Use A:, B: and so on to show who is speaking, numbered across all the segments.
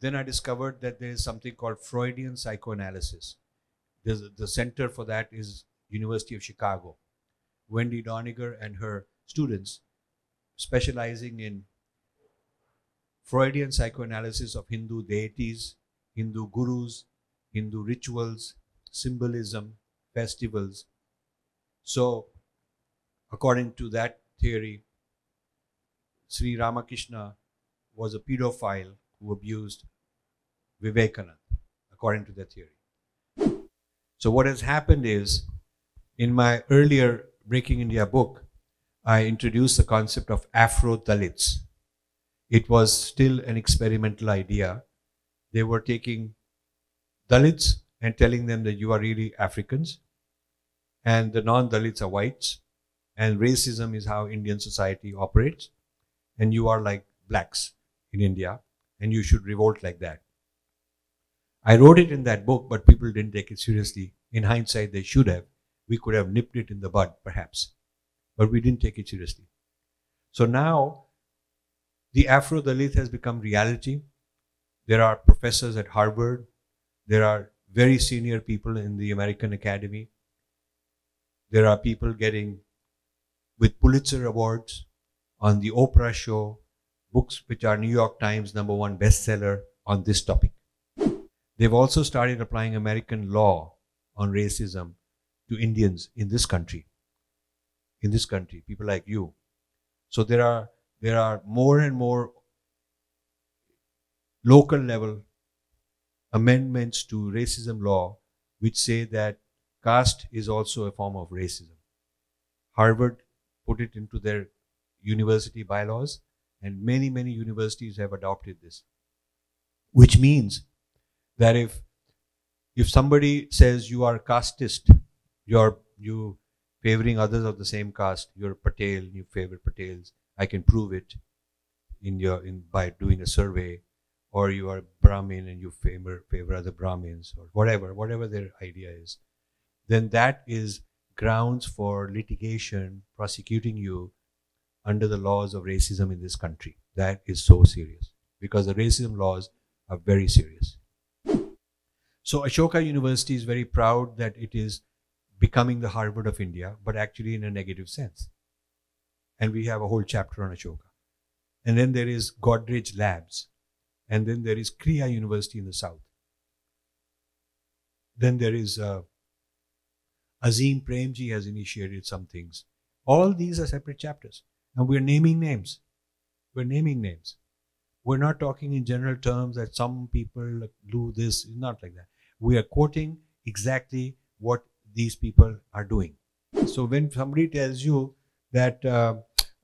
A: then I discovered that there is something called Freudian psychoanalysis. There's, the center for that is University of Chicago. Wendy Doniger and her students specializing in Freudian psychoanalysis of Hindu deities, Hindu gurus, Hindu rituals, symbolism, festivals. So, according to that theory, Sri Ramakrishna was a pedophile who abused Vivekananda, according to that theory. So, what has happened is, in my earlier Breaking India book, I introduced the concept of Afro Dalits. It was still an experimental idea. They were taking Dalits and telling them that you are really Africans, and the non Dalits are whites, and racism is how Indian society operates, and you are like blacks in India, and you should revolt like that. I wrote it in that book, but people didn't take it seriously. In hindsight, they should have. We could have nipped it in the bud, perhaps, but we didn't take it seriously. So now, the Afro Dalit has become reality. There are professors at Harvard. There are very senior people in the American Academy. There are people getting with Pulitzer Awards on the Oprah show, books which are New York Times number one bestseller on this topic. They've also started applying American law on racism to Indians in this country. In this country, people like you. So there are there are more and more local level amendments to racism law which say that caste is also a form of racism. Harvard put it into their university bylaws, and many, many universities have adopted this. Which means that if if somebody says you are casteist, you're you favoring others of the same caste, you're Patel, you favor Patels, I can prove it in your in by doing a survey, or you are Brahmin and you favor favor other Brahmins or whatever, whatever their idea is, then that is grounds for litigation prosecuting you under the laws of racism in this country. That is so serious because the racism laws are very serious. So Ashoka University is very proud that it is becoming the Harvard of India, but actually in a negative sense. And we have a whole chapter on Ashoka. And then there is Godrej Labs. And then there is Krea University in the south. Then there is uh, Azim Premji has initiated some things. All these are separate chapters. And we're naming names. We're naming names. We're not talking in general terms that some people do this. It's not like that. We are quoting exactly what these people are doing. So when somebody tells you that uh,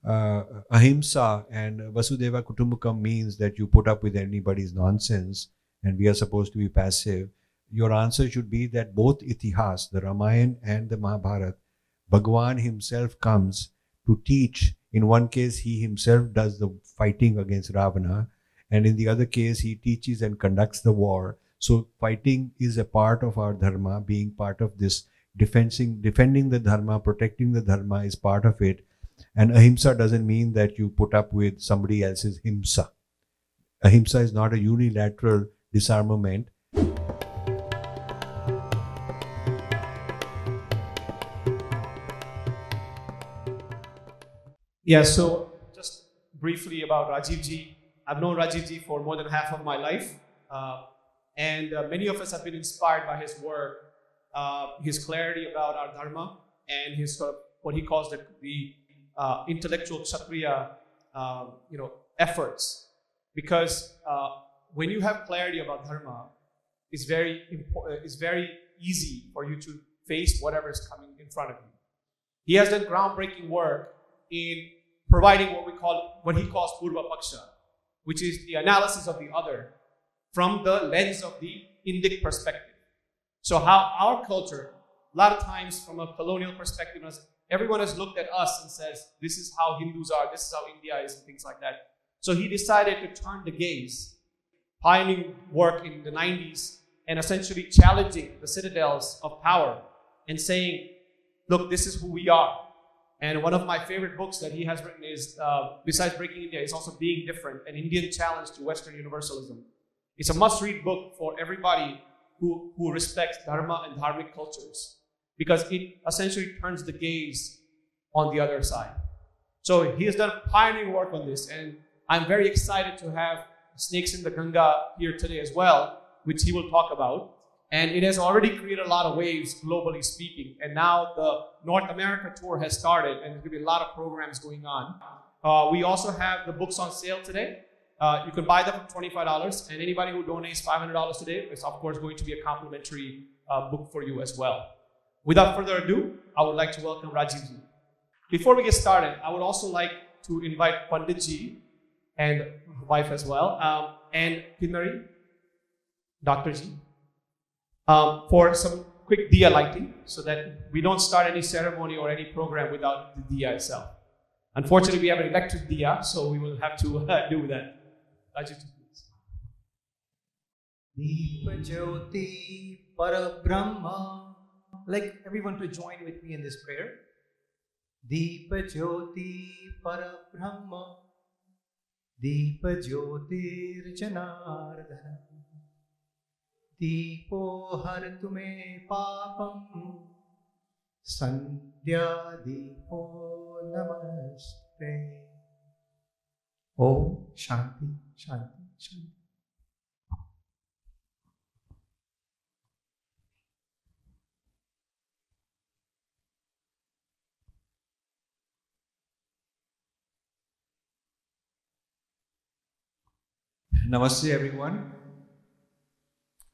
A: uh, ahimsa and vasudeva kutumbakam means that you put up with anybody's nonsense and we are supposed to be passive, your answer should be that both itihas, the Ramayana and the Mahabharata, Bhagwan himself comes to teach. In one case, he himself does the fighting against Ravana, and in the other case, he teaches and conducts the war. So, fighting is a part of our dharma, being part of this defending, defending the dharma, protecting the dharma is part of it. And ahimsa doesn't mean that you put up with somebody else's himsa. Ahimsa is not a unilateral disarmament.
B: Yeah, so just briefly about Rajiv ji. I've known Rajiv ji for more than half of my life. Uh, and uh, many of us have been inspired by his work, uh, his clarity about our dharma, and his sort of what he calls the, the uh, intellectual kshatriya, uh, you know, efforts. Because uh, when you have clarity about dharma, it's very important. It's very easy for you to face whatever is coming in front of you. He has done groundbreaking work in providing what we call, what he calls Purva Paksha, which is the analysis of the other from the lens of the Indic perspective. So, how our culture, a lot of times from a colonial perspective, everyone has looked at us and says, this is how Hindus are, this is how India is, and things like that. So, he decided to turn the gaze, pioneering work in the 90s, and essentially challenging the citadels of power and saying, look, this is who we are. And one of my favorite books that he has written is, uh, besides Breaking India, is also Being Different, an Indian challenge to Western universalism. It's a must read book for everybody who, who respects Dharma and Dharmic cultures because it essentially turns the gaze on the other side. So he has done pioneering work on this, and I'm very excited to have Snakes in the Ganga here today as well, which he will talk about. And it has already created a lot of waves globally speaking. And now the North America tour has started, and there's to be a lot of programs going on. Uh, we also have the books on sale today. Uh, you can buy them for $25, and anybody who donates $500 today is, of course, going to be a complimentary uh, book for you as well. Without further ado, I would like to welcome Rajivji. Before we get started, I would also like to invite Panditji and wife as well, um, and Pinari, Dr. Ji, um, for some quick diya lighting so that we don't start any ceremony or any program without the diya itself. Unfortunately, we have an electric diya, so we will have to uh, do that. Rajivji, please.
C: Deep Jyoti Parabrahma. Like everyone to join with me in this prayer. Deep Jyoti Parabrahma. Deep Jyotir Janardana. Deepo Hartu me papam. Sandhya Deepo Namaste. Om Shanti, Shanti.
A: Namaste, everyone.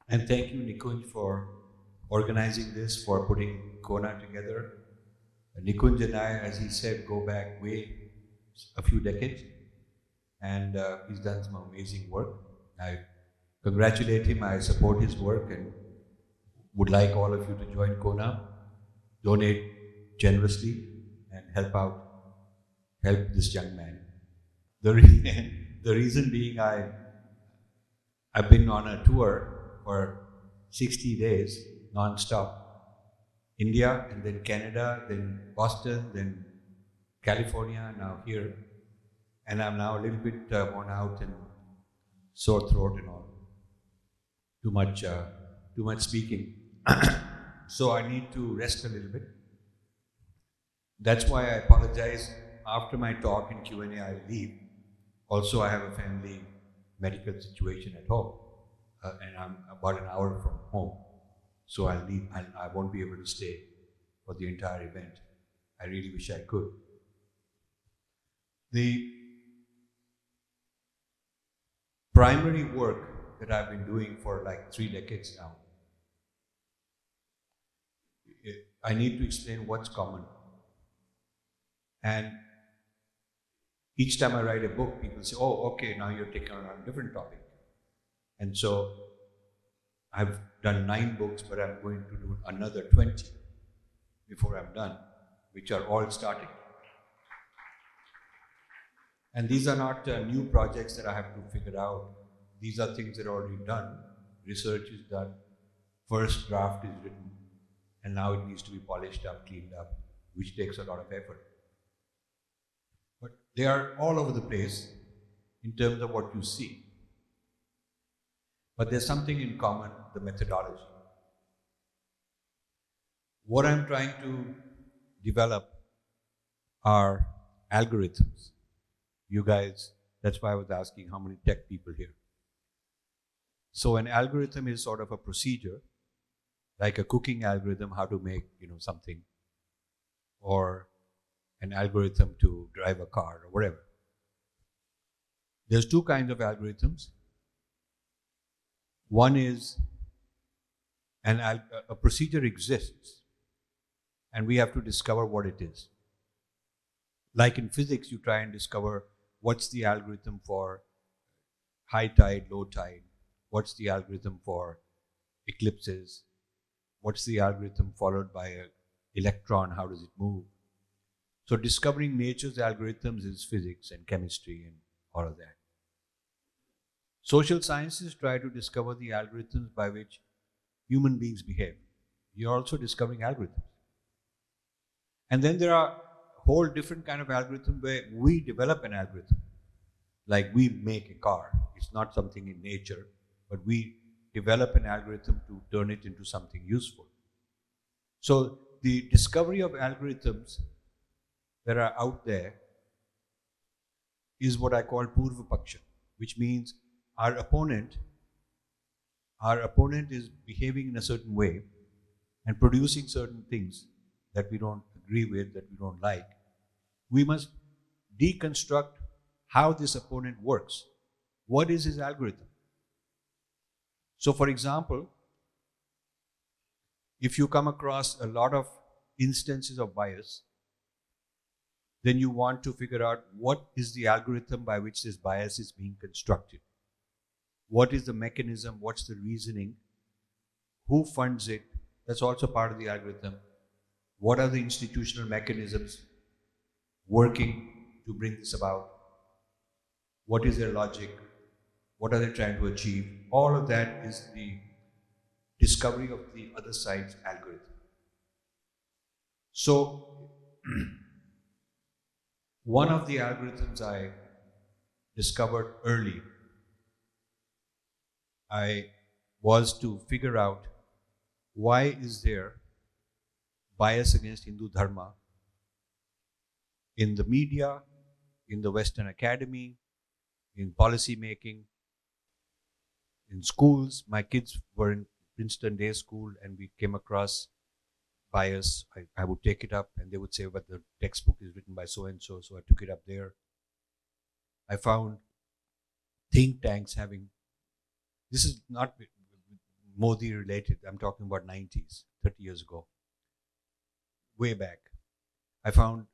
A: And thank you, Nikunj, for organizing this, for putting CoHNA together. Nikunj and I, as he said, go back way a few decades, and uh, he's done some amazing work. I congratulate him, I support his work, and would like all of you to join CoHNA, donate generously, and help out, help this young man. The, re- the reason being, I I've been on a tour for 60 days non-stop. India and then Canada, then Boston, then California, now here. And I'm now a little bit uh, worn out and sore throat and all. Too much, uh, too much speaking. so I need to rest a little bit. That's why I apologize. After my talk in Q&A, I'll leave. Also, I have a family medical situation at home, uh, and I'm about an hour from home, so I'll need, I'll, I won't be able to stay for the entire event. I really wish I could. The primary work that I've been doing for like three decades now, I need to explain what's common. And each time I write a book, people say, oh, okay, now you're taking on a different topic. And so I've done nine books, but I'm going to do another 20 before I'm done, which are all starting. And these are not uh, new projects that I have to figure out. These are things that are already done. Research is done. First draft is written. And now it needs to be polished up, cleaned up, which takes a lot of effort. But they are all over the place in terms of what you see. But there's something in common the methodology. What I'm trying to develop are algorithms. You guys, that's why I was asking how many tech people here. So an algorithm is sort of a procedure, like a cooking algorithm, how to make you know something, or an algorithm to drive a car or whatever. There's two kinds of algorithms. One is an a procedure exists, and we have to discover what it is. Like in physics, you try and discover what's the algorithm for high tide, low tide, what's the algorithm for eclipses, what's the algorithm followed by an electron, how does it move. So discovering nature's algorithms is physics and chemistry and all of that. Social sciences try to discover the algorithms by which human beings behave. You're also discovering algorithms. And then there are whole different kind of algorithm where we develop an algorithm. Like we make a car. It's not something in nature, but we develop an algorithm to turn it into something useful. So the discovery of algorithms that are out there is what I call Purva Paksha, which means our opponent, our opponent is behaving in a certain way and producing certain things that we don't agree with, that we don't like. We must deconstruct how this opponent works. What is his algorithm? So, for example, if you come across a lot of instances of bias, then you want to figure out what is the algorithm by which this bias is being constructed. What is the mechanism? What's the reasoning? Who funds it? That's also part of the algorithm. What are the institutional mechanisms working to bring this about? What is their logic? What are they trying to achieve? All of that is the discovery of the other side's algorithm. So, one of the algorithms I discovered early, I was to figure out why is there bias against Hindu Dharma in the media, in the Western Academy, in policy making, in schools. My kids were in Princeton Day School, and we came across bias. I, I would take it up, and they would say, "But the textbook is written by so and so," so I took it up there. I found think tanks having. This is not Modi related. I'm talking about 90s, 30 years ago. Way back, I found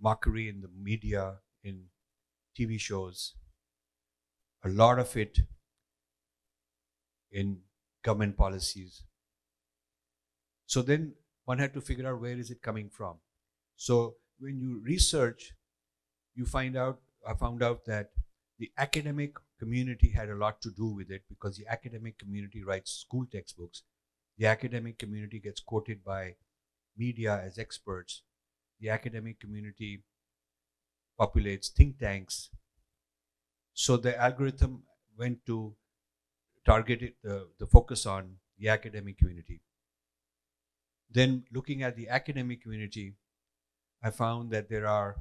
A: mockery in the media, in TV shows, a lot of it in government policies. So then one had to figure out where is it coming from. So when you research, you find out, I found out that the academic community had a lot to do with it because the academic community writes school textbooks. The academic community gets quoted by media as experts. The academic community populates think tanks. So the algorithm went to target it, the focus on the academic community. Then looking at the academic community, I found that there are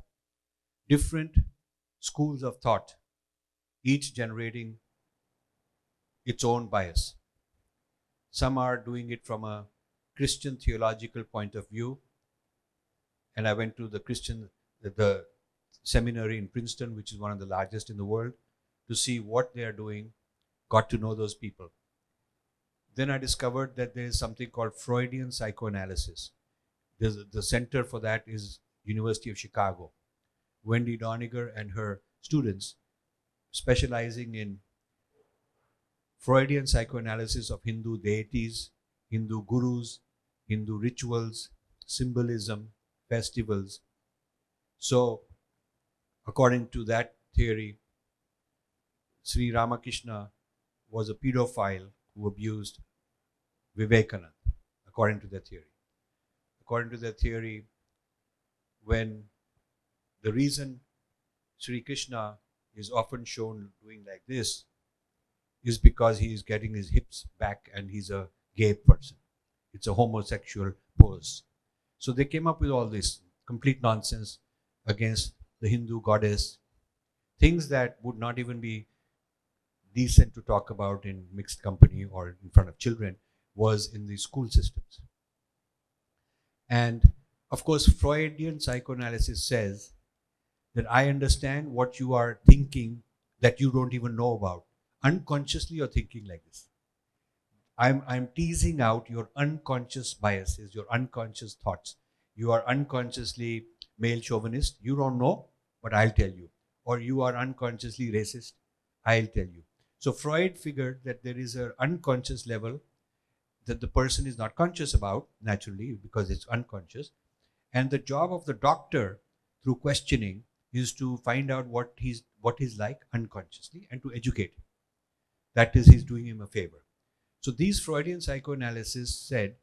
A: different schools of thought, each generating its own bias. Some are doing it from a Christian theological point of view. And I went to the Christian, the, seminary in Princeton, which is one of the largest in the world, to see what they are doing, got to know those people. Then I discovered that there is something called Freudian psychoanalysis. There's, the center for that is University of Chicago. Wendy Doniger and her students specializing in Freudian psychoanalysis of Hindu deities, Hindu gurus, Hindu rituals, symbolism, festivals. So According to that theory, Sri Ramakrishna was a pedophile who abused Vivekananda, according to that theory. According to that theory, when the reason Sri Krishna is often shown doing like this is because he is getting his hips back and he's a gay person. It's a homosexual pose. So they came up with all this complete nonsense against the Hindu goddess, things that would not even be decent to talk about in mixed company or in front of children was in the school systems. And of course, Freudian psychoanalysis says that I understand what you are thinking that you don't even know about. Unconsciously, you're thinking like this. I'm, I'm teasing out your unconscious biases, your unconscious thoughts. You are unconsciously male chauvinist. You don't know, but I'll tell you. Or you are unconsciously racist, I'll tell you. So Freud figured that there is an unconscious level that the person is not conscious about, naturally, because it's unconscious. And the job of the doctor through questioning is to find out what he's what he's like unconsciously and to educate him. That is, he's doing him a favor. So these Freudian psychoanalysis said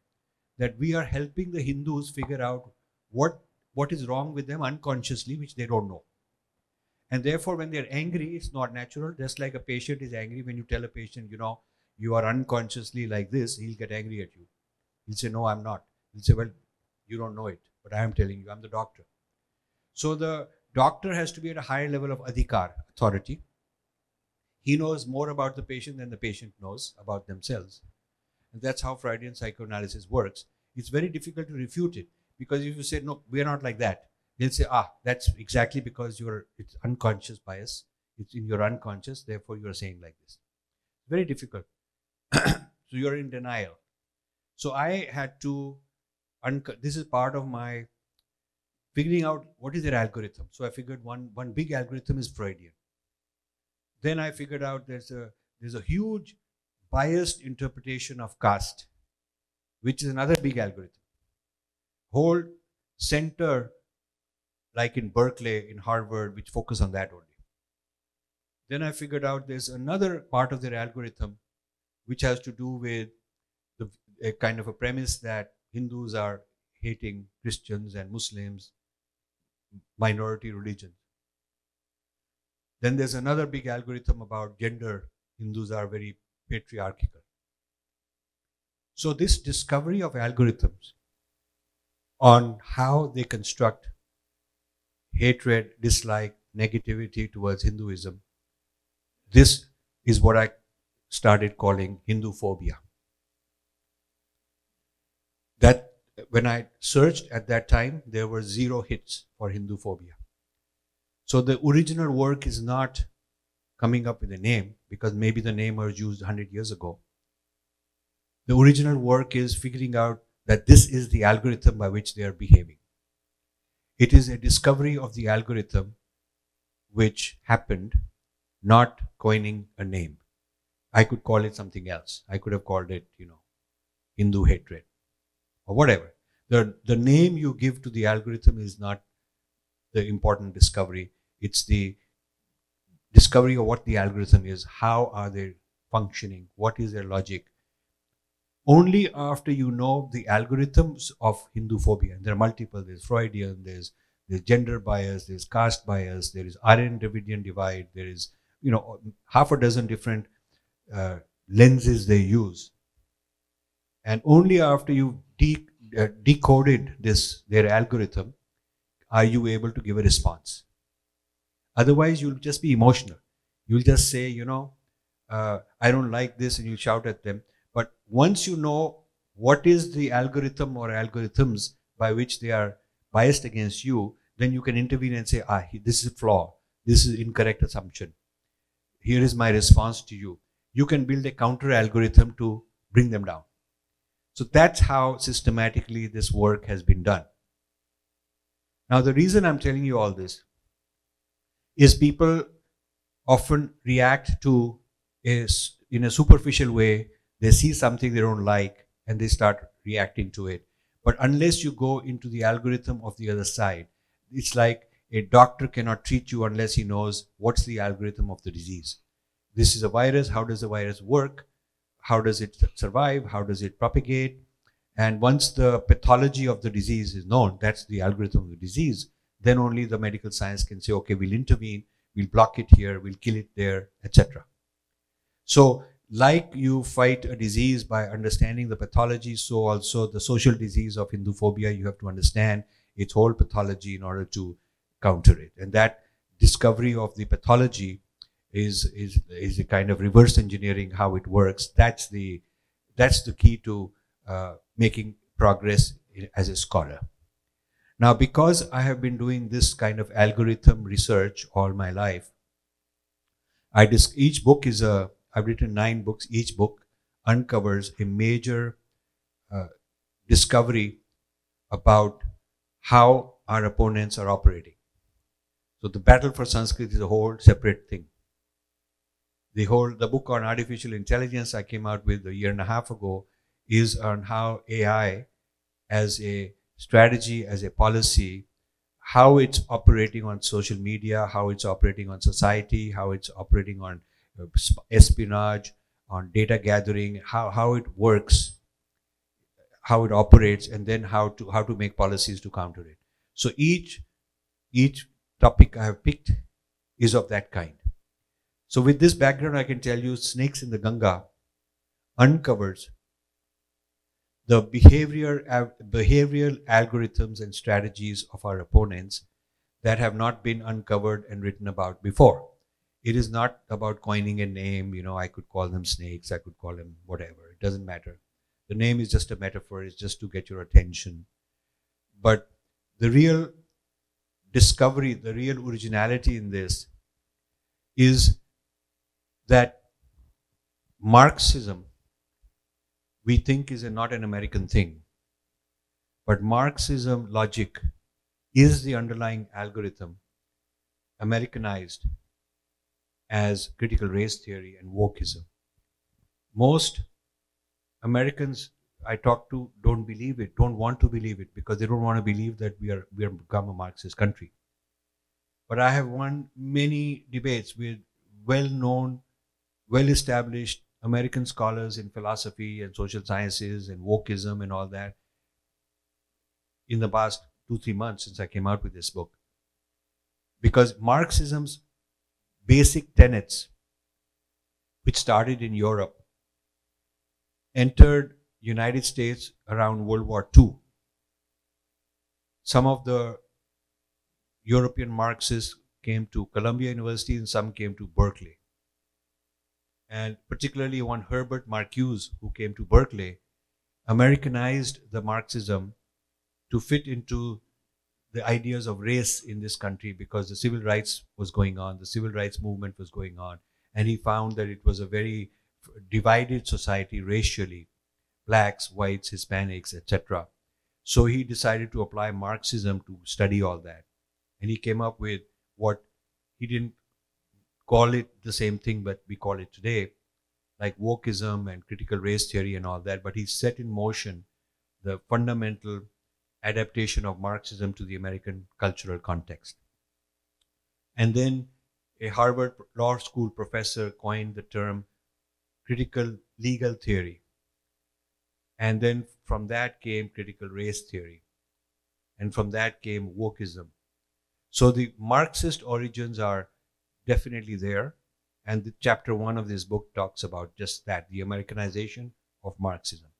A: that we are helping the Hindus figure out what what is wrong with them unconsciously, which they don't know. And therefore, when they're angry, it's not natural. Just like a patient is angry when you tell a patient, you know, you are unconsciously like this, he'll get angry at you. He'll say, No, I'm not. He'll say, Well, you don't know it, but I am telling you, I'm the doctor. So the doctor has to be at a higher level of adhikar, authority. He knows more about the patient than the patient knows about themselves. And that's how Freudian psychoanalysis works. It's very difficult to refute it because if you say, no, we're not like that, they'll say, ah, that's exactly because you're, it's unconscious bias. It's in your unconscious, therefore you're saying like this. Very difficult. so you're in denial. So I had to, unco- this is part of my figuring out what is their algorithm. So I figured one, one big algorithm is Freudian. Then I figured out there's a, there's a huge biased interpretation of caste, which is another big algorithm. Whole center, like in Berkeley, in Harvard, which focus on that only. Then I figured out there's another part of their algorithm which has to do with the a kind of a premise that Hindus are hating Christians and Muslims, minority religions. Then there's another big algorithm about gender. Hindus are very patriarchal. So, this discovery of algorithms on how they construct hatred, dislike, negativity towards Hinduism, this is what I started calling Hindu phobia. That when I searched at that time, there were zero hits for Hindu phobia. So the original work is not coming up with a name because maybe the name was used 100 years ago. The original work is figuring out that this is the algorithm by which they are behaving. It is a discovery of the algorithm which happened, not coining a name. I could call it something else. I could have called it, you know, Hindu hatred or whatever. The, the name you give to the algorithm is not the important discovery. It's the discovery of what the algorithm is, how are they functioning, what is their logic. Only after you know the algorithms of Hindu phobia, and there are multiple, there's Freudian, there's, there's gender bias, there's caste bias, there is Aryan Dravidian divide, there is, you know, half a dozen different uh, lenses they use. And only after you de- uh, decoded this, their algorithm, are you able to give a response. Otherwise, you'll just be emotional. You'll just say, you know, uh, I don't like this, and you shout at them. But once you know what is the algorithm or algorithms by which they are biased against you, then you can intervene and say, ah, this is a flaw. This is incorrect assumption. Here is my response to you. You can build a counter algorithm to bring them down. So that's how systematically this work has been done. Now, the reason I'm telling you all this is people often react to is in a superficial way. They see something they don't like and they start reacting to it. But unless you go into the algorithm of the other side, it's like a doctor cannot treat you unless he knows what's the algorithm of the disease. This is a virus. How does the virus work? How does it survive? How does it propagate? And once the pathology of the disease is known, that's the algorithm of the disease, then only the medical science can say, okay, we'll intervene, we'll block it here, we'll kill it there, etc. So, like you fight a disease by understanding the pathology, so also the social disease of Hindu phobia, you have to understand its whole pathology in order to counter it. And that discovery of the pathology is is is a kind of reverse engineering how it works. That's the that's the key to uh, making progress as a scholar. Now, because I have been doing this kind of algorithm research all my life, I dis- each book is a, I've written nine books, each book uncovers a major uh, discovery about how our opponents are operating. So the battle for Sanskrit is a whole separate thing. The whole, the book on artificial intelligence I came out with a year and a half ago is on how AI as a strategy, as a policy, how it's operating on social media, how it's operating on society, how it's operating on uh, espionage, on data gathering, how, how it works, how it operates, and then how to how to make policies to counter it. So each each topic I have picked is of that kind. So, with this background, I can tell you Snakes in the Ganga uncovers the behavior, behavioral algorithms and strategies of our opponents that have not been uncovered and written about before. It is not about coining a name, you know, I could call them snakes, I could call them whatever, it doesn't matter. The name is just a metaphor, it's just to get your attention. But the real discovery, the real originality in this is that Marxism, we think, is a, not an American thing. But Marxism logic is the underlying algorithm Americanized as critical race theory and wokeism. Most Americans I talk to don't believe it, don't want to believe it because they don't want to believe that we are we are become a Marxist country. But I have won many debates with well-known, well-established American scholars in philosophy and social sciences and wokeism and all that in the past two, three months since I came out with this book. Because Marxism's basic tenets, which started in Europe, entered United States around World War II. Some of the European Marxists came to Columbia University and some came to Berkeley. And particularly one Herbert Marcuse, who came to Berkeley, Americanized the Marxism to fit into the ideas of race in this country because the civil rights was going on, the civil rights movement was going on, and he found that it was a very divided society racially blacks, whites, Hispanics, etc. So he decided to apply Marxism to study all that. And he came up with what he didn't call it the same thing, but we call it today, like wokeism and critical race theory and all that. But he set in motion the fundamental adaptation of Marxism to the American cultural context. And then a Harvard Law School professor coined the term critical legal theory. And then from that came critical race theory. And from that came wokeism. So the Marxist origins are definitely there. And the chapter one of this book talks about just that the Americanization of Marxism.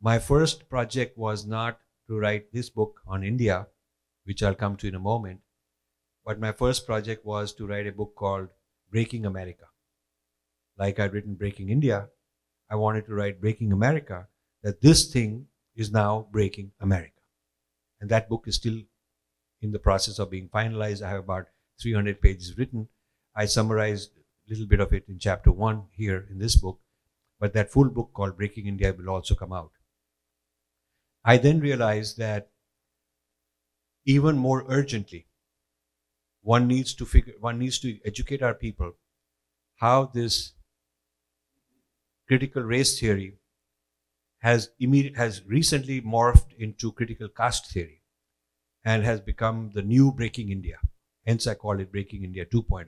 A: My first project was not to write this book on India, which I'll come to in a moment. But my first project was to write a book called Breaking America. Like I'd written Breaking India, I wanted to write Breaking America, that this thing is now breaking America. And that book is still in the process of being finalized. I have about 300 pages written. I summarized a little bit of it in chapter one here in this book, but that full book called Breaking India will also come out. I then realized that even more urgently, one needs to figure, one needs to educate our people how this critical race theory has immediate, has recently morphed into critical caste theory and has become the new breaking India. Hence, I call it Breaking India 2.0.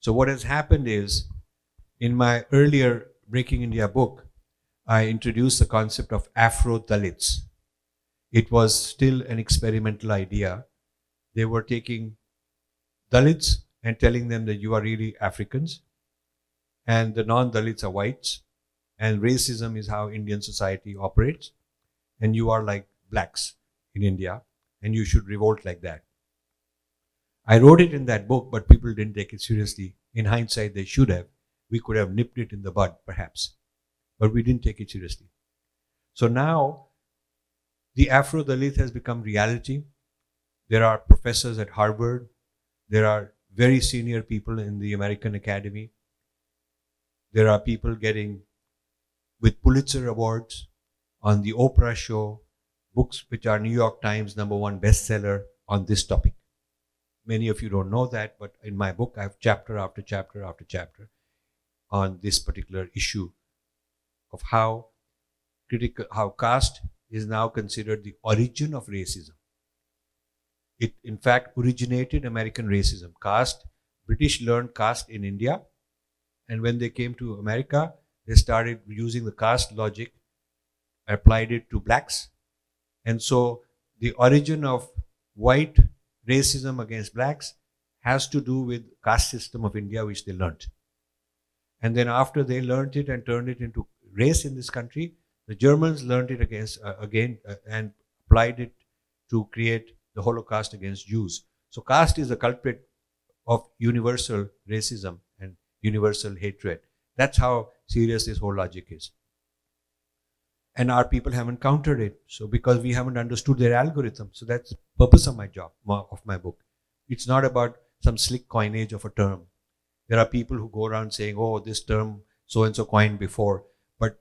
A: So, what has happened is in my earlier Breaking India book, I introduced the concept of Afro Dalits. It was still an experimental idea. They were taking Dalits and telling them that you are really Africans, and the non Dalits are whites, and racism is how Indian society operates, and you are like blacks in India, and you should revolt like that. I wrote it in that book, but people didn't take it seriously. In hindsight, they should have. We could have nipped it in the bud, perhaps but we didn't take it seriously. So now the Afro Dalit has become reality. There are professors at Harvard. There are very senior people in the American Academy. There are people getting with Pulitzer Awards on the Oprah show, books which are New York Times number one bestseller on this topic. Many of you don't know that, but in my book, I have chapter after chapter after chapter on this particular issue of how critical, how caste is now considered the origin of racism. It, in fact, originated American racism. Caste, British learned caste in India, and when they came to America, they started using the caste logic, applied it to blacks, and so the origin of white racism against blacks has to do with caste system of India, which they learnt. And then after they learnt it and turned it into race in this country, the Germans learnt it against uh, again uh, and applied it to create the Holocaust against Jews. So caste is the culprit of universal racism and universal hatred. That's how serious this whole logic is. And our people haven't countered it. So because we haven't understood their algorithm. So that's purpose of my job, of my book. It's not about some slick coinage of a term. There are people who go around saying, oh, this term so and so coined before, but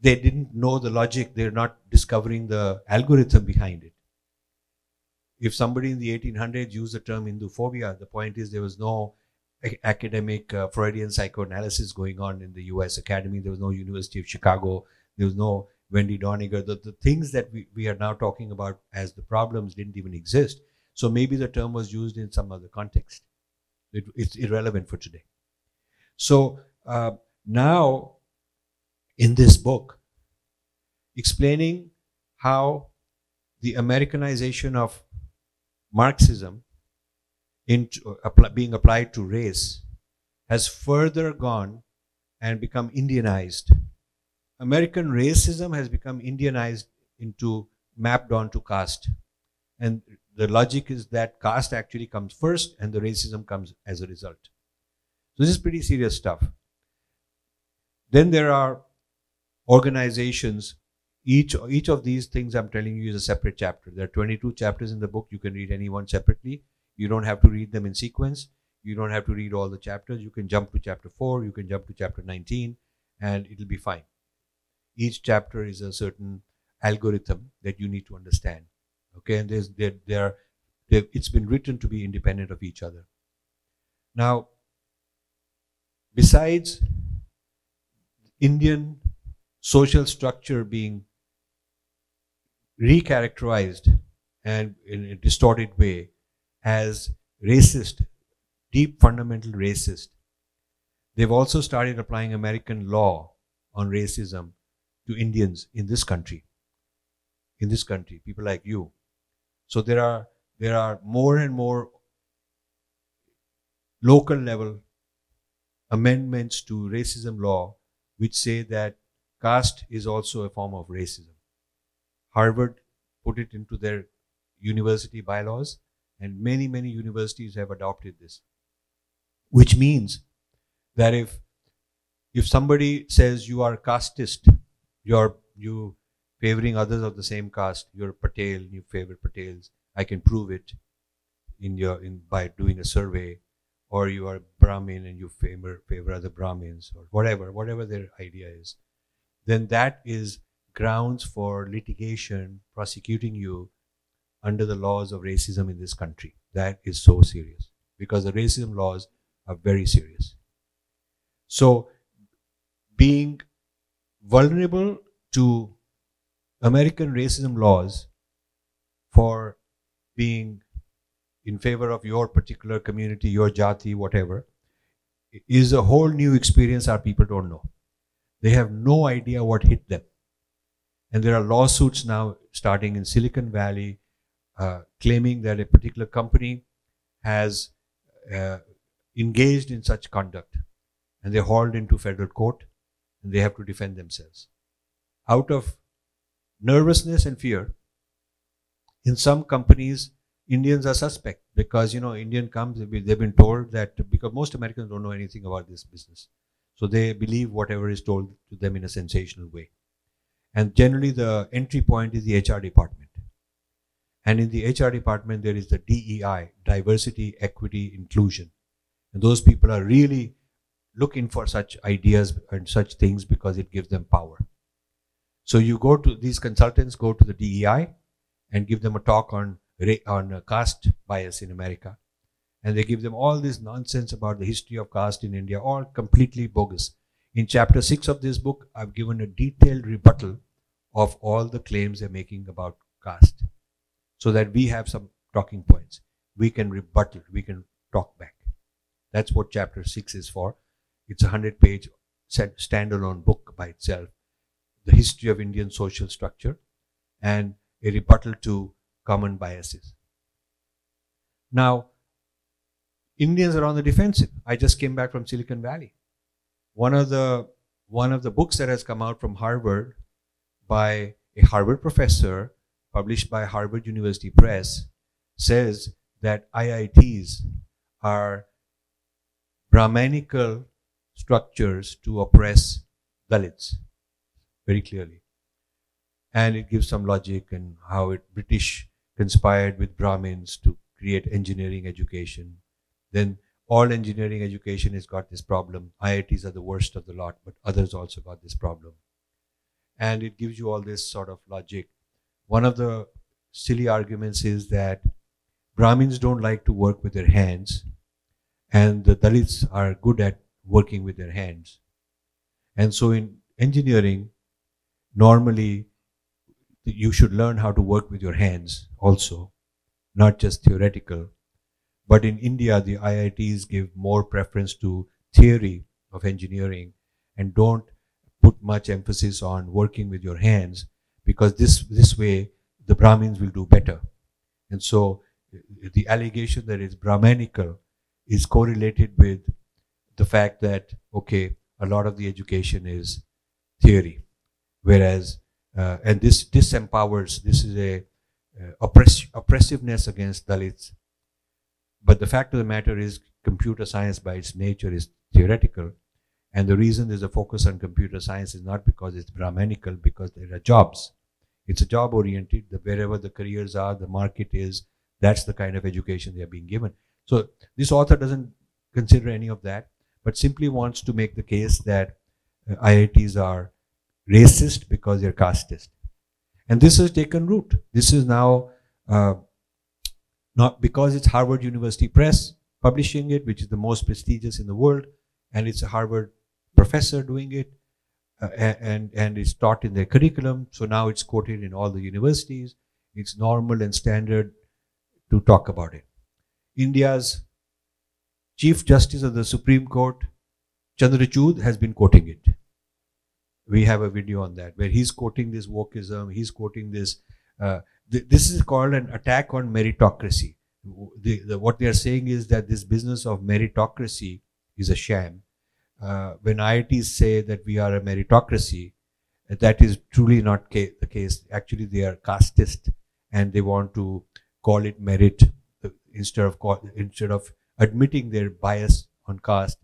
A: they didn't know the logic. They're not discovering the algorithm behind it. If somebody in the 1800s used the term Hinduphobia, the point is there was no academic uh, Freudian psychoanalysis going on in the US Academy. There was no University of Chicago. There was no Wendy Doniger. The, the things that we, we are now talking about as the problems didn't even exist. So maybe the term was used in some other context. It, it's irrelevant for today. So uh, now, in this book, explaining how the Americanization of Marxism into, uh, being applied to race has further gone and become Indianized. American racism has become Indianized into mapped onto caste. And the logic is that caste actually comes first and the racism comes as a result. So this is pretty serious stuff. Then there are organizations. Each, each of these things I'm telling you is a separate chapter. There are 22 chapters in the book. You can read any one separately. You don't have to read them in sequence. You don't have to read all the chapters. You can jump to chapter 4, you can jump to chapter 19, and it'll be fine. Each chapter is a certain algorithm that you need to understand. Okay, and there's there, there it's been written to be independent of each other. Now, besides Indian social structure being recharacterized and in a distorted way as racist, deep fundamental racist, they've also started applying American law on racism to Indians in this country. In this country, people like you. So there are there are more and more local level amendments to racism law which say that caste is also a form of racism. Harvard put it into their university bylaws and many many universities have adopted this which means that if if somebody says you are casteist you're you favoring others of the same caste. You're Patel, you favor Patels. I can prove it in your in by doing a survey, or you are Brahmin and you favor favor other Brahmins or whatever, whatever their idea is. Then that is grounds for litigation prosecuting you under the laws of racism in this country. That is so serious because the racism laws are very serious. So being vulnerable to American racism laws for being in favor of your particular community, your jati, whatever, is a whole new experience our people don't know. They have no idea what hit them. And there are lawsuits now starting in Silicon Valley uh, claiming that a particular company has uh, engaged in such conduct and they're hauled into federal court and they have to defend themselves. Out of nervousness and fear. In some companies, Indians are suspect because you know Indian comes they've been told that because most Americans don't know anything about this business, so they believe whatever is told to them in a sensational way. And generally, the entry point is the HR department. And in the HR department, there is the DEI, diversity, equity, inclusion. And those people are really looking for such ideas and such things because it gives them power. So you go to these consultants, go to the DEI and give them a talk on on uh, caste bias in America, and they give them all this nonsense about the history of caste in India, all completely bogus. In chapter six of this book, I've given a detailed rebuttal of all the claims they're making about caste, so that we have some talking points. We can rebuttal, we can talk back. That's what chapter six is for. It's a hundred page standalone book by itself the history of Indian social structure, and a rebuttal to common biases. Now, Indians are on the defensive. I just came back from Silicon Valley. One of the one of the books that has come out from Harvard by a Harvard professor, published by Harvard University Press, says that IITs are Brahmanical structures to oppress Dalits, very clearly. And it gives some logic and how it British conspired with Brahmins to create engineering education. Then all engineering education has got this problem. IITs are the worst of the lot, but others also got this problem. And it gives you all this sort of logic. One of the silly arguments is that Brahmins don't like to work with their hands, and the Dalits are good at working with their hands. And so in engineering, normally you should learn how to work with your hands also, not just theoretical. But in India, the IITs give more preference to theory of engineering and don't put much emphasis on working with your hands because this, this way the Brahmins will do better. And so the allegation that it's Brahmanical is correlated with the fact that, okay, a lot of the education is theory. Whereas, uh, and this disempowers, this is a uh, oppress, oppressiveness against Dalits. But the fact of the matter is, computer science by its nature is theoretical. And the reason there's a focus on computer science is not because it's Brahmanical, because there are jobs. It's a job oriented, wherever the careers are, the market is, that's the kind of education they are being given. So this author doesn't consider any of that, but simply wants to make the case that uh, IITs are racist because they're casteist. And this has taken root. This is now uh, not because it's Harvard University Press publishing it, which is the most prestigious in the world, and it's a Harvard professor doing it, uh, and and it's taught in their curriculum. So now it's quoted in all the universities. It's normal and standard to talk about it. India's Chief Justice of the Supreme Court, Chandrachud, has been quoting it. We have a video on that where he's quoting this wokeism, he's quoting this. Uh, th- this is called an attack on meritocracy. The, the, what they are saying is that this business of meritocracy is a sham. Uh, when IITs say that we are a meritocracy, that is truly not ca- the case. Actually, they are casteist and they want to call it merit uh, instead of call, instead of admitting their bias on caste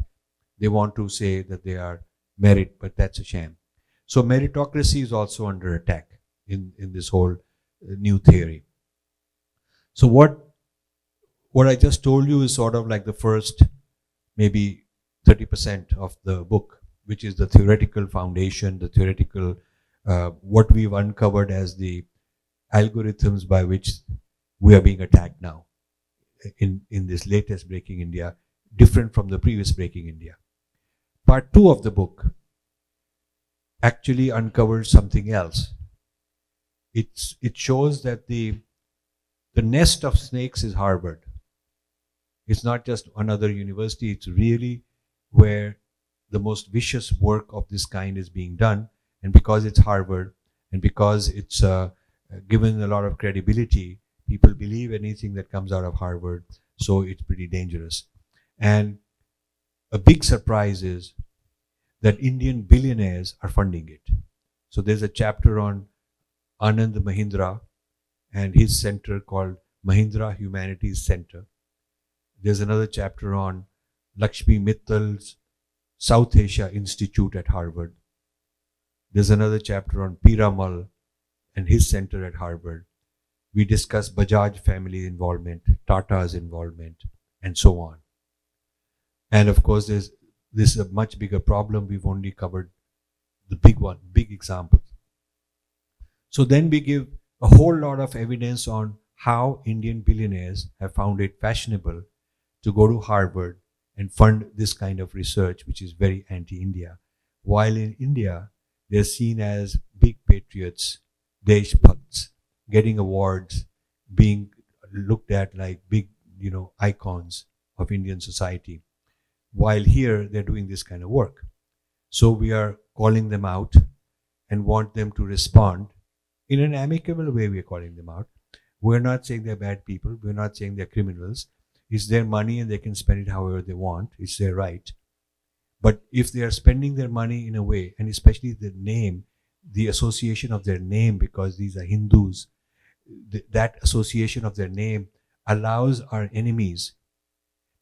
A: they want to say that they are merit but that's a sham. So meritocracy is also under attack in in this whole uh, new theory. So what what i just told you is sort of like the first maybe 30% of the book which is the theoretical foundation the theoretical uh, what we've uncovered as the algorithms by which we are being attacked now in, in this latest Breaking India, different from the previous Breaking India. Part two of the book actually uncovers something else. It's, it shows that the, the nest of snakes is Harvard. It's not just another university, it's really where the most vicious work of this kind is being done. And because it's Harvard and because it's uh, given a lot of credibility, people believe anything that comes out of Harvard, so it's pretty dangerous. And a big surprise is that Indian billionaires are funding it. So there's a chapter on Anand Mahindra and his center called Mahindra Humanities Center. There's another chapter on Lakshmi Mittal's South Asia Institute at Harvard. There's another chapter on Piramal and his center at Harvard we discuss Bajaj family involvement, Tata's involvement, and so on. And of course, there's this is a much bigger problem. We've only covered the big one, big examples. So then we give a whole lot of evidence on how Indian billionaires have found it fashionable to go to Harvard and fund this kind of research, which is very anti-India. While in India, they're seen as big patriots, Deshbhakts, getting awards, being looked at like big, you know, icons of Indian society. While here, they're doing this kind of work. So we are calling them out and want them to respond in an amicable way. We're calling them out. We're not saying they're bad people. We're not saying they're criminals. It's their money and they can spend it however they want. It's their right. But if they are spending their money in a way, and especially the name, the association of their name, because these are Hindus, th- that association of their name allows our enemies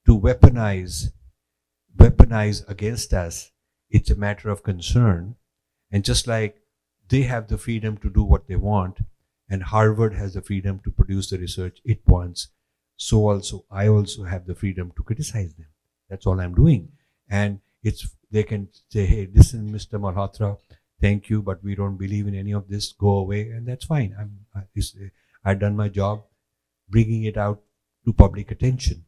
A: to weaponize weaponize against us. It's a matter of concern. And just like they have the freedom to do what they want and harvard has the freedom to produce the research it wants so also i also have the freedom to criticize them. That's all i'm doing. And it's they can say hey listen mr malhotra thank you but we don't believe in any of this go away and that's fine i'm i've done my job bringing it out to public attention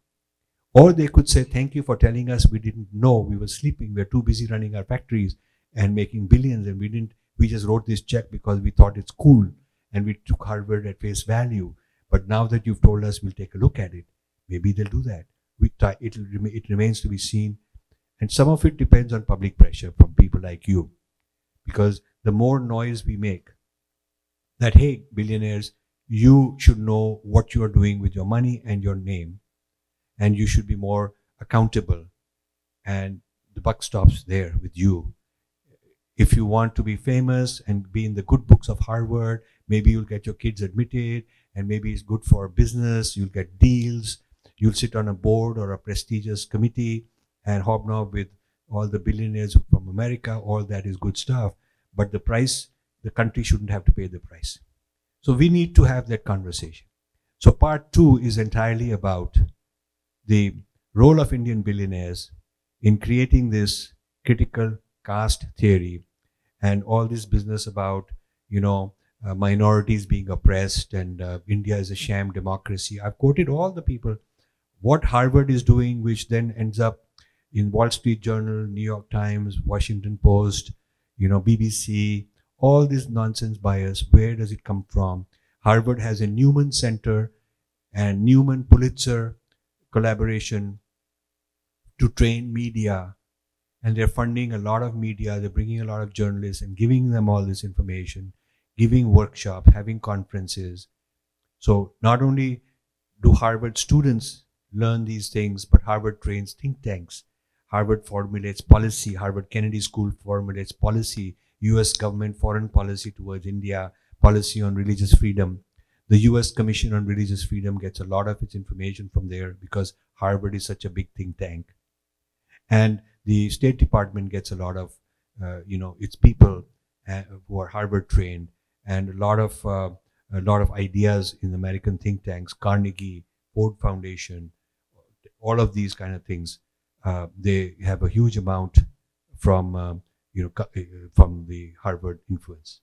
A: or they could say, Thank you for telling us we didn't know. We were sleeping. We were too busy running our factories and making billions, and we didn't. We just wrote this check because we thought it's cool and we took Harvard at face value. But now that you've told us, we'll take a look at it. Maybe they'll do that. We it remains to be seen. And some of it depends on public pressure from people like you. Because the more noise we make, that, hey, billionaires, you should know what you are doing with your money and your name and you should be more accountable and the buck stops there with you. If you want to be famous and be in the good books of harvard maybe you'll get your kids admitted and maybe it's good for business you'll get deals you'll sit on a board or a prestigious committee and hobnob with all the billionaires from america all that is good stuff but the price the country shouldn't have to pay the price so we need to have that conversation so part 2 is entirely about the role of Indian billionaires in creating this critical caste theory and all this business about, you know, uh, minorities being oppressed and uh, India is a sham democracy. I've quoted all the people. What Harvard is doing, which then ends up in Wall Street Journal, New York Times, Washington Post, you know, BBC, all this nonsense bias, where does it come from? Harvard has a Nieman Center and Nieman Pulitzer collaboration to train media and they're funding a lot of media they're bringing a lot of journalists and giving them all this information giving workshop having conferences so not only do harvard students learn these things but harvard trains think tanks harvard formulates policy harvard kennedy school formulates policy us government foreign policy towards india policy on religious freedom the US Commission on Religious Freedom gets a lot of its information from there because Harvard is such a big think tank. And the State Department gets a lot of, uh, you know, its people uh, who are Harvard trained and a lot of, uh, a lot of ideas in American think tanks, Carnegie, Ford Foundation, all of these kind of things. Uh, they have a huge amount from, uh, you know, uh, from the Harvard influence.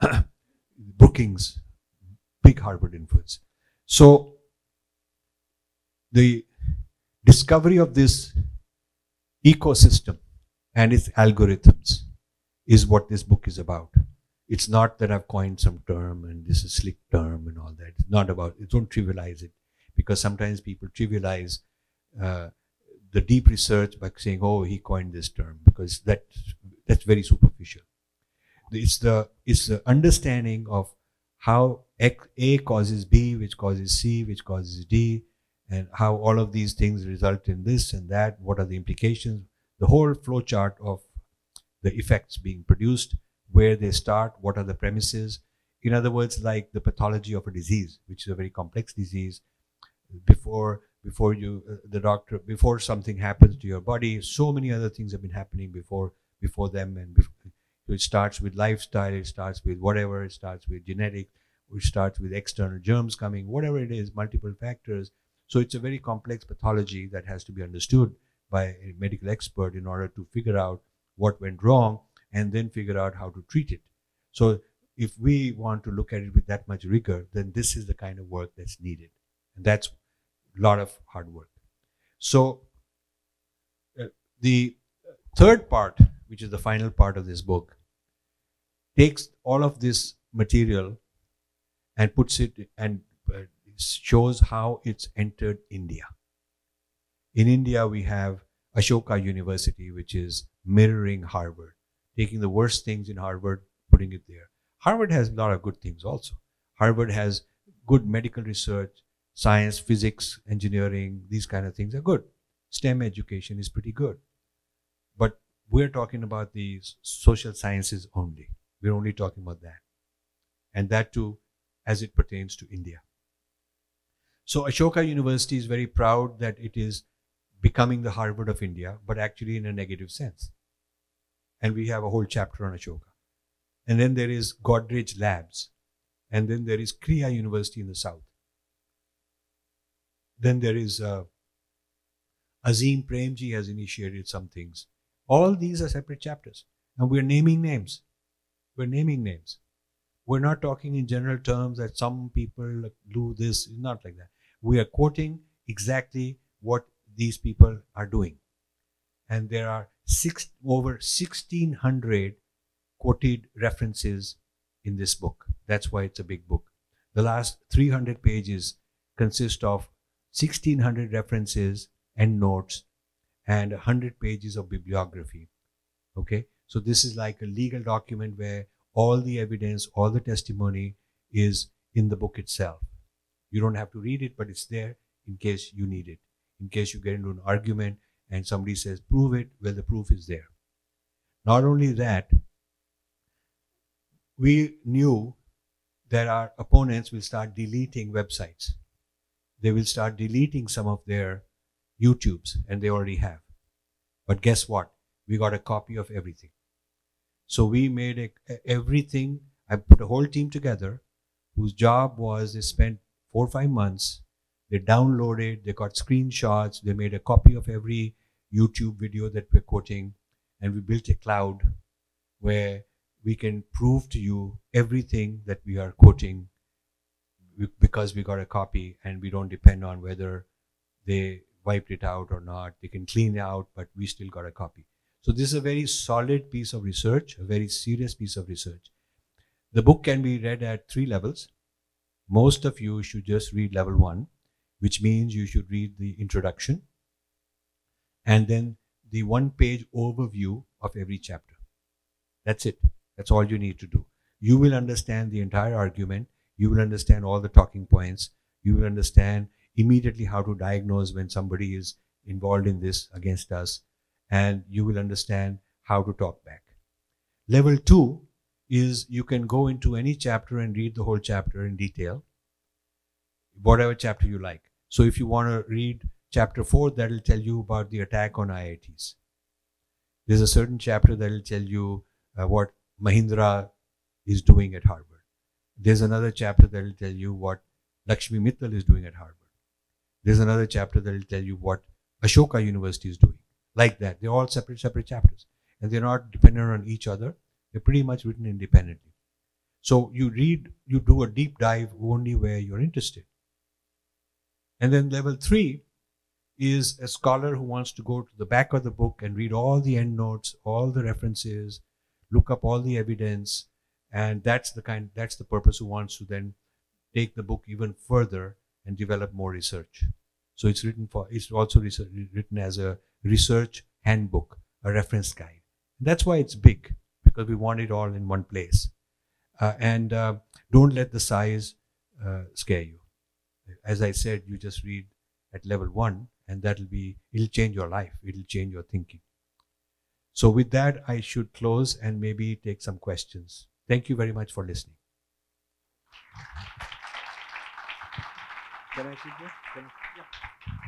A: Brookings, big Harvard influence. So the discovery of this ecosystem and its algorithms is what this book is about. It's not that I've coined some term and this is a slick term and all that. It's not about it. Don't trivialize it because sometimes people trivialize uh, the deep research by saying, "Oh, he coined this term," because that that's very superficial. It's the it's the understanding of how A causes B, which causes C, which causes D, and how all of these things result in this and that. What are the implications? The whole flow chart of the effects being produced, where they start, what are the premises. In other words, like the pathology of a disease, which is a very complex disease. Before before you uh, the doctor before something happens to your body, so many other things have been happening before before them, and before, so it starts with lifestyle, it starts with whatever, it starts with genetic, it starts with external germs coming, whatever it is, multiple factors. So it's a very complex pathology that has to be understood by a medical expert in order to figure out what went wrong and then figure out how to treat it. So if we want to look at it with that much rigor, then this is the kind of work that's needed. And that's lot of hard work. So uh, the third part, which is the final part of this book, takes all of this material and puts it and uh, shows how it's entered India. In India, we have Ashoka University, which is mirroring Harvard, taking the worst things in Harvard, putting it there. Harvard has a lot of good things also. Harvard has good medical research, science, physics, engineering, these kind of things are good. STEM education is pretty good. But we're talking about the s- social sciences only. We're only talking about that. And that too, as it pertains to India. So Ashoka University is very proud that it is becoming the Harvard of India, but actually in a negative sense. And we have a whole chapter on Ashoka. And then there is Godrej Labs. And then there is Krea University in the south. Then there is uh, Azim Premji has initiated some things. All these are separate chapters. And we're naming names. We're naming names. We're not talking in general terms that some people do this. It's not like that. We are quoting exactly what these people are doing. And there are six, over 1600 quoted references in this book. That's why it's a big book. The last 300 pages consist of 1600 references and notes and 100 pages of bibliography. Okay? So this is like a legal document where all the evidence, all the testimony is in the book itself. You don't have to read it, but it's there in case you need it. In case you get into an argument and somebody says, prove it, well, the proof is there. Not only that, we knew that our opponents will start deleting websites. They will start deleting some of their YouTubes, and they already have. But guess what? We got a copy of everything. So we made a, everything. I put a whole team together whose job was they spent four or five months. They downloaded, they got screenshots, they made a copy of every YouTube video that we're quoting, and we built a cloud where we can prove to you everything that we are quoting because we got a copy and we don't depend on whether they wiped it out or not. They can clean it out, but we still got a copy. So this is a very solid piece of research, a very serious piece of research. The book can be read at three levels. Most of you should just read level one, which means you should read the introduction and then the one page overview of every chapter. That's it. That's all you need to do. You will understand the entire argument. You will understand all the talking points. You will understand immediately how to diagnose when somebody is involved in this against us. And you will understand how to talk back. Level two is you can go into any chapter and read the whole chapter in detail, whatever chapter you like. So if you want to read chapter four, that'll tell you about the attack on IITs. There's a certain chapter that'll tell you uh, what Mahindra is doing at Harvard. There's another chapter that will tell you what Lakshmi Mittal is doing at Harvard. There's another chapter that will tell you what Ashoka University is doing. Like that. They're all separate, separate chapters. And they're not dependent on each other. They're pretty much written independently. So you read, you do a deep dive only where you're interested. And then level three is a scholar who wants to go to the back of the book and read all the endnotes, all the references, look up all the evidence, and that's the kind that's the purpose who wants to then take the book even further and develop more research. So it's written for it's also research, written as a research handbook, a reference guide. That's why it's big because we want it all in one place. Uh, and uh, don't let the size uh, scare you. As I said, you just read at level one, and that'll be it'll change your life. It'll change your thinking. So with that, I should close and maybe take some questions. Thank you very much for listening. Can I sit there? Can I- yeah.